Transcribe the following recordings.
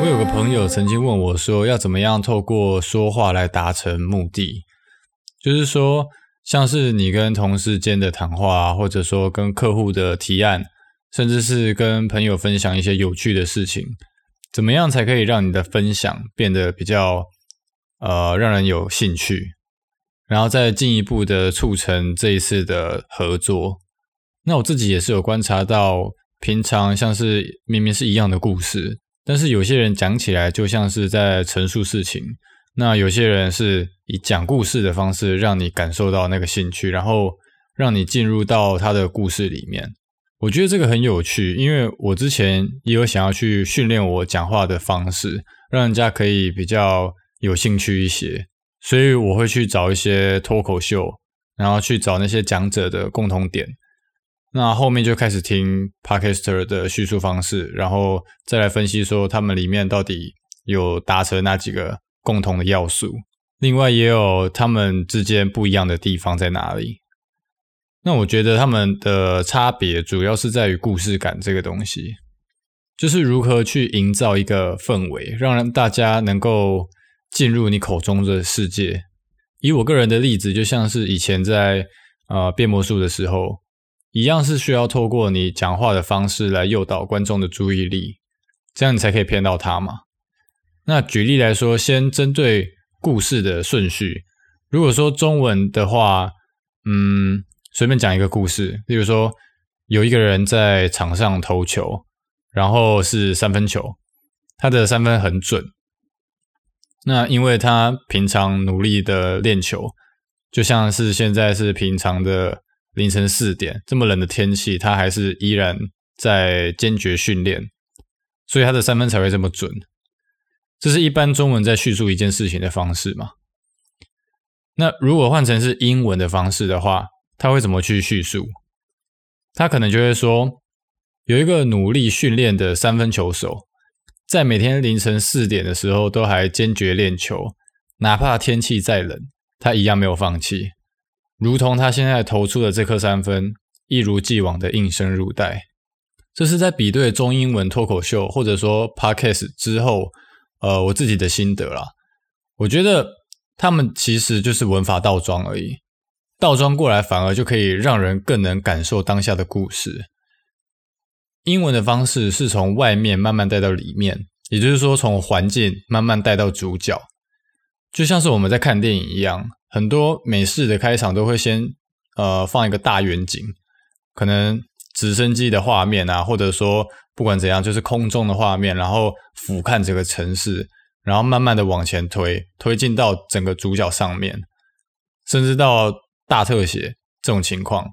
我有个朋友曾经问我说：“要怎么样透过说话来达成目的？就是说，像是你跟同事间的谈话，或者说跟客户的提案，甚至是跟朋友分享一些有趣的事情，怎么样才可以让你的分享变得比较呃让人有兴趣，然后再进一步的促成这一次的合作？那我自己也是有观察到，平常像是明明是一样的故事。”但是有些人讲起来就像是在陈述事情，那有些人是以讲故事的方式让你感受到那个兴趣，然后让你进入到他的故事里面。我觉得这个很有趣，因为我之前也有想要去训练我讲话的方式，让人家可以比较有兴趣一些，所以我会去找一些脱口秀，然后去找那些讲者的共同点。那后面就开始听 Podcaster 的叙述方式，然后再来分析说他们里面到底有达成哪几个共同的要素，另外也有他们之间不一样的地方在哪里。那我觉得他们的差别主要是在于故事感这个东西，就是如何去营造一个氛围，让大家能够进入你口中的世界。以我个人的例子，就像是以前在呃变魔术的时候。一样是需要透过你讲话的方式来诱导观众的注意力，这样你才可以骗到他嘛。那举例来说，先针对故事的顺序，如果说中文的话，嗯，随便讲一个故事，例如说有一个人在场上投球，然后是三分球，他的三分很准。那因为他平常努力的练球，就像是现在是平常的。凌晨四点，这么冷的天气，他还是依然在坚决训练，所以他的三分才会这么准。这是一般中文在叙述一件事情的方式嘛？那如果换成是英文的方式的话，他会怎么去叙述？他可能就会说，有一个努力训练的三分球手，在每天凌晨四点的时候都还坚决练球，哪怕天气再冷，他一样没有放弃。如同他现在投出的这颗三分，一如既往的应声入袋。这是在比对中英文脱口秀或者说 podcast 之后，呃，我自己的心得啦。我觉得他们其实就是文法倒装而已，倒装过来反而就可以让人更能感受当下的故事。英文的方式是从外面慢慢带到里面，也就是说从环境慢慢带到主角，就像是我们在看电影一样。很多美式的开场都会先呃放一个大远景，可能直升机的画面啊，或者说不管怎样，就是空中的画面，然后俯瞰整个城市，然后慢慢的往前推，推进到整个主角上面，甚至到大特写这种情况。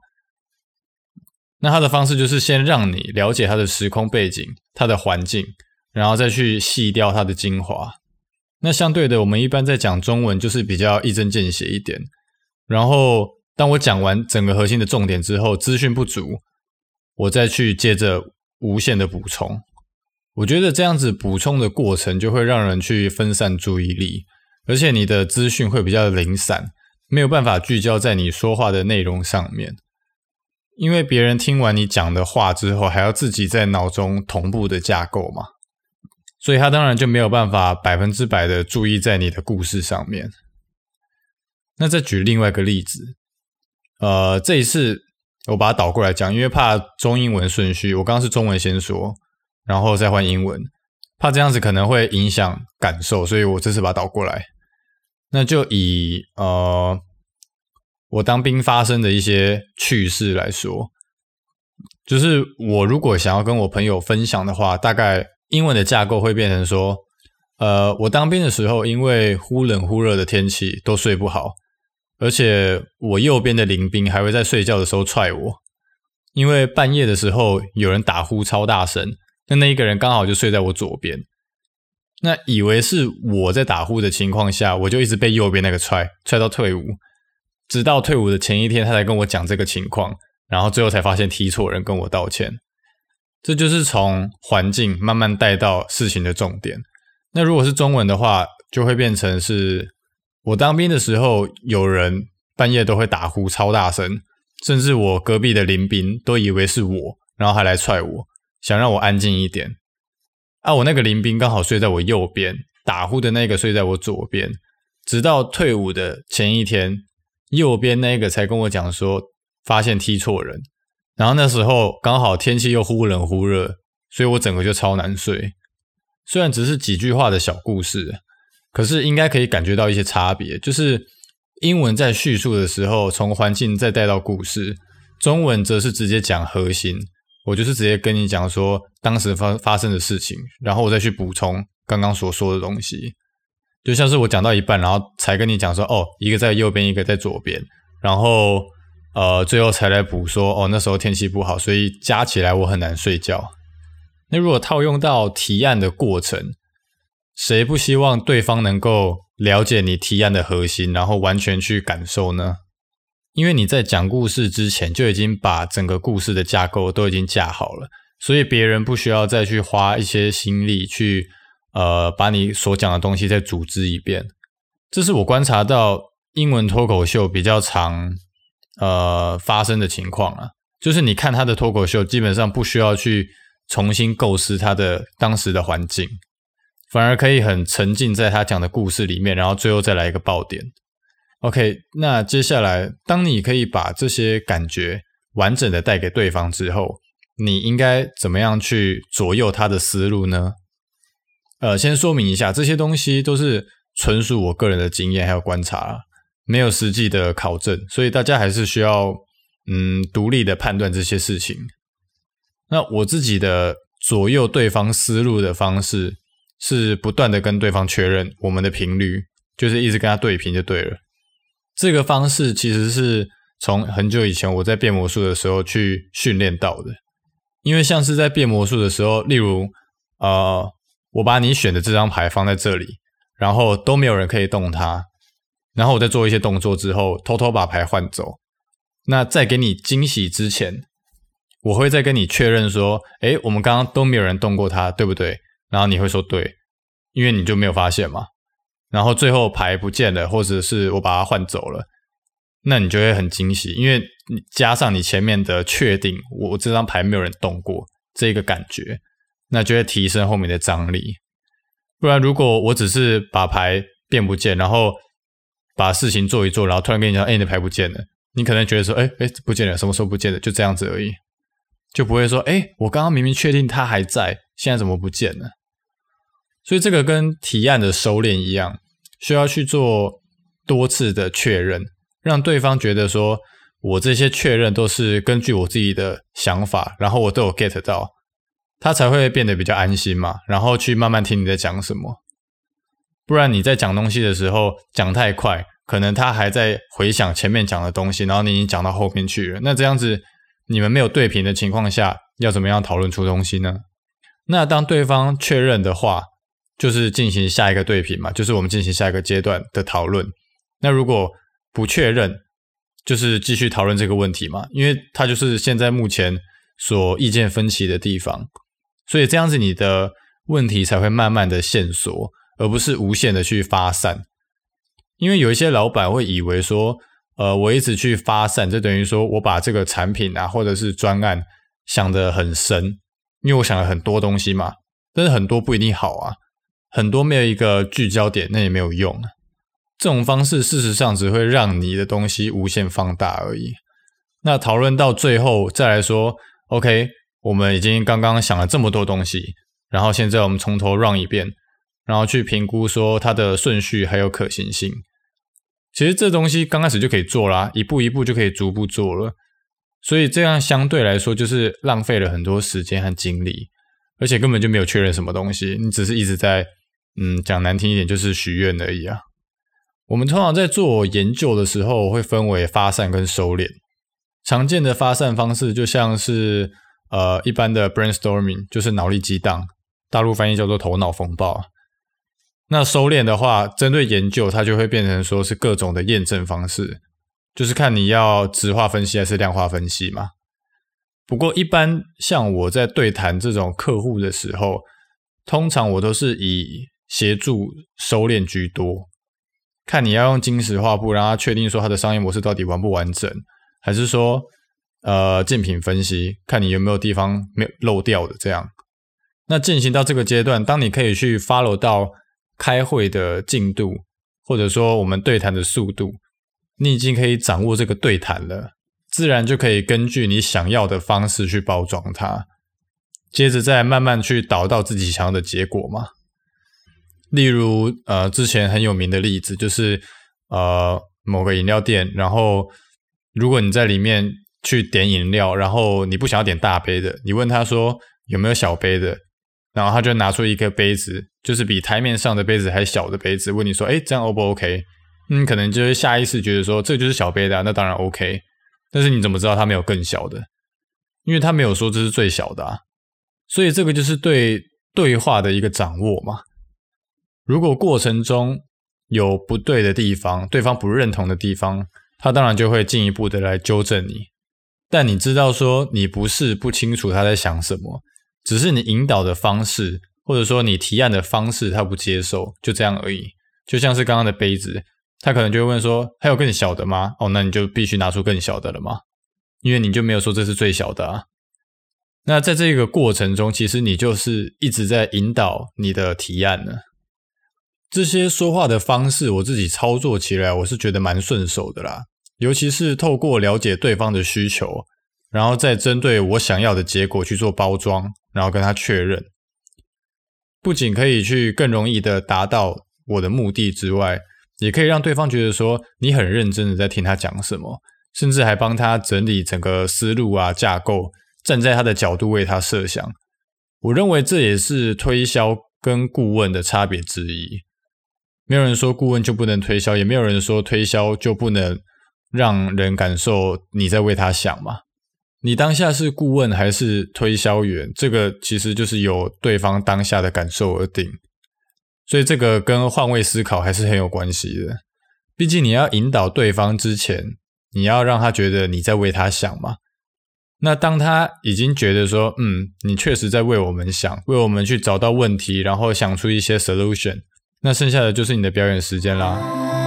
那他的方式就是先让你了解他的时空背景、他的环境，然后再去细雕他的精华。那相对的，我们一般在讲中文就是比较一针见血一点。然后，当我讲完整个核心的重点之后，资讯不足，我再去接着无限的补充。我觉得这样子补充的过程就会让人去分散注意力，而且你的资讯会比较零散，没有办法聚焦在你说话的内容上面。因为别人听完你讲的话之后，还要自己在脑中同步的架构嘛。所以他当然就没有办法百分之百的注意在你的故事上面。那再举另外一个例子，呃，这一次我把它倒过来讲，因为怕中英文顺序，我刚刚是中文先说，然后再换英文，怕这样子可能会影响感受，所以我这次把它倒过来。那就以呃我当兵发生的一些趣事来说，就是我如果想要跟我朋友分享的话，大概。英文的架构会变成说，呃，我当兵的时候，因为忽冷忽热的天气都睡不好，而且我右边的邻兵还会在睡觉的时候踹我，因为半夜的时候有人打呼超大声，那那一个人刚好就睡在我左边，那以为是我在打呼的情况下，我就一直被右边那个踹，踹到退伍，直到退伍的前一天，他才跟我讲这个情况，然后最后才发现踢错人，跟我道歉。这就是从环境慢慢带到事情的重点。那如果是中文的话，就会变成是我当兵的时候，有人半夜都会打呼超大声，甚至我隔壁的邻兵都以为是我，然后还来踹我，想让我安静一点。啊，我那个邻兵刚好睡在我右边，打呼的那个睡在我左边。直到退伍的前一天，右边那个才跟我讲说，发现踢错人。然后那时候刚好天气又忽冷忽热，所以我整个就超难睡。虽然只是几句话的小故事，可是应该可以感觉到一些差别。就是英文在叙述的时候，从环境再带到故事；中文则是直接讲核心。我就是直接跟你讲说当时发发生的事情，然后我再去补充刚刚所说的东西。就像是我讲到一半，然后才跟你讲说，哦，一个在右边，一个在左边，然后呃，最后才来补说，哦，那时候天气不好，所以加起来我很难睡觉。那如果套用到提案的过程，谁不希望对方能够了解你提案的核心，然后完全去感受呢？因为你在讲故事之前就已经把整个故事的架构都已经架好了，所以别人不需要再去花一些心力去。呃，把你所讲的东西再组织一遍，这是我观察到英文脱口秀比较常呃发生的情况啊。就是你看他的脱口秀，基本上不需要去重新构思他的当时的环境，反而可以很沉浸在他讲的故事里面，然后最后再来一个爆点。OK，那接下来，当你可以把这些感觉完整的带给对方之后，你应该怎么样去左右他的思路呢？呃，先说明一下，这些东西都是纯属我个人的经验还有观察，没有实际的考证，所以大家还是需要嗯独立的判断这些事情。那我自己的左右对方思路的方式，是不断的跟对方确认我们的频率，就是一直跟他对频就对了。这个方式其实是从很久以前我在变魔术的时候去训练到的，因为像是在变魔术的时候，例如呃。我把你选的这张牌放在这里，然后都没有人可以动它，然后我再做一些动作之后，偷偷把牌换走。那在给你惊喜之前，我会再跟你确认说：“诶，我们刚刚都没有人动过它，对不对？”然后你会说：“对”，因为你就没有发现嘛。然后最后牌不见了，或者是我把它换走了，那你就会很惊喜，因为你加上你前面的确定，我这张牌没有人动过这个感觉。那就会提升后面的张力，不然如果我只是把牌变不见，然后把事情做一做，然后突然跟你讲，哎，你的牌不见了，你可能觉得说，哎哎，不见了，什么时候不见了？就这样子而已，就不会说，哎，我刚刚明明确定它还在，现在怎么不见了？所以这个跟提案的收敛一样，需要去做多次的确认，让对方觉得说我这些确认都是根据我自己的想法，然后我都有 get 到。他才会变得比较安心嘛，然后去慢慢听你在讲什么。不然你在讲东西的时候讲太快，可能他还在回想前面讲的东西，然后你已经讲到后面去了。那这样子你们没有对频的情况下，要怎么样讨论出东西呢？那当对方确认的话，就是进行下一个对频嘛，就是我们进行下一个阶段的讨论。那如果不确认，就是继续讨论这个问题嘛，因为他就是现在目前所意见分歧的地方。所以这样子，你的问题才会慢慢的线索，而不是无限的去发散。因为有一些老板会以为说，呃，我一直去发散，就等于说我把这个产品啊，或者是专案想得很深，因为我想了很多东西嘛。但是很多不一定好啊，很多没有一个聚焦点，那也没有用。这种方式事实上只会让你的东西无限放大而已。那讨论到最后再来说，OK。我们已经刚刚想了这么多东西，然后现在我们从头让一遍，然后去评估说它的顺序还有可行性。其实这东西刚开始就可以做啦，一步一步就可以逐步做了。所以这样相对来说就是浪费了很多时间和精力，而且根本就没有确认什么东西，你只是一直在，嗯，讲难听一点就是许愿而已啊。我们通常在做研究的时候会分为发散跟收敛，常见的发散方式就像是。呃，一般的 brainstorming 就是脑力激荡，大陆翻译叫做头脑风暴。那收敛的话，针对研究，它就会变成说是各种的验证方式，就是看你要质化分析还是量化分析嘛。不过，一般像我在对谈这种客户的时候，通常我都是以协助收敛居多。看你要用金石画布让他确定说他的商业模式到底完不完整，还是说呃竞品分析，看你有没有地方没有漏掉的这样。那进行到这个阶段，当你可以去 follow 到开会的进度，或者说我们对谈的速度，你已经可以掌握这个对谈了，自然就可以根据你想要的方式去包装它，接着再慢慢去导到自己想要的结果嘛。例如，呃，之前很有名的例子就是，呃，某个饮料店，然后如果你在里面去点饮料，然后你不想要点大杯的，你问他说有没有小杯的，然后他就拿出一个杯子，就是比台面上的杯子还小的杯子，问你说，诶，这样 O 不 OK？嗯，可能就是下意识觉得说这就是小杯的，那当然 OK。但是你怎么知道他没有更小的？因为他没有说这是最小的啊。所以这个就是对对话的一个掌握嘛。如果过程中有不对的地方，对方不认同的地方，他当然就会进一步的来纠正你。但你知道说，你不是不清楚他在想什么，只是你引导的方式，或者说你提案的方式，他不接受，就这样而已。就像是刚刚的杯子，他可能就会问说，还有更小的吗？哦，那你就必须拿出更小的了吗？因为你就没有说这是最小的啊。那在这个过程中，其实你就是一直在引导你的提案呢。这些说话的方式，我自己操作起来，我是觉得蛮顺手的啦。尤其是透过了解对方的需求，然后再针对我想要的结果去做包装，然后跟他确认，不仅可以去更容易的达到我的目的之外，也可以让对方觉得说你很认真的在听他讲什么，甚至还帮他整理整个思路啊架构，站在他的角度为他设想。我认为这也是推销跟顾问的差别之一。没有人说顾问就不能推销，也没有人说推销就不能让人感受你在为他想嘛。你当下是顾问还是推销员，这个其实就是由对方当下的感受而定。所以这个跟换位思考还是很有关系的。毕竟你要引导对方之前，你要让他觉得你在为他想嘛。那当他已经觉得说，嗯，你确实在为我们想，为我们去找到问题，然后想出一些 solution。那剩下的就是你的表演时间啦。